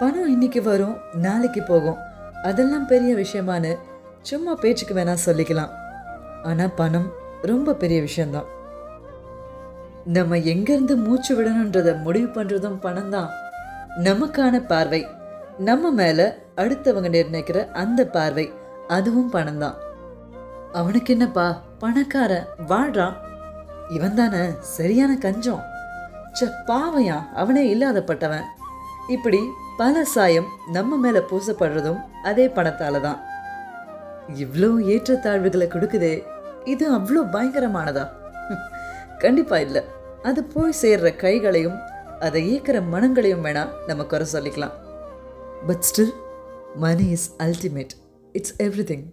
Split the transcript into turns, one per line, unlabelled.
பணம் இன்னைக்கு வரும் நாளைக்கு போகும். அதெல்லாம் பெரிய விஷயமானு சும்மா பேச்சுக்கு வேணா சொல்லிக்கலாம். ஆனால் பணம் ரொம்ப பெரிய விஷயம்தான். நம்ம எங்கேருந்து மூச்சு விடணுன்றத முடிவு பண்ணுறதும் பணம் தான் நமக்கான பார்வை நம்ம மேலே அடுத்தவங்க நிர்ணயிக்கிற அந்த பார்வை அதுவும் பணம் தான் அவனுக்கு என்னப்பா பணக்காரன் வாழ்றான். இவன் தானே சரியான கஞ்சம். ச்ச பாவையா அவனே இல்லாதப்பட்டவன். இப்படி பல சாயம் நம்ம மேலே பூசப்படுறதும் அதே பணத்தால தான் இவ்வளோ ஏற்றத்தாழ்வுகளை கொடுக்குதே இது அவ்வளோ பயங்கரமானதா? கண்டிப்பா இல்லை. அது போய் சேர்ற கைகளையும் அதை இயக்கிற மனங்களையும் வேணா நம்ம குறை சொல்லிக்கலாம். But still money is ultimate it's everything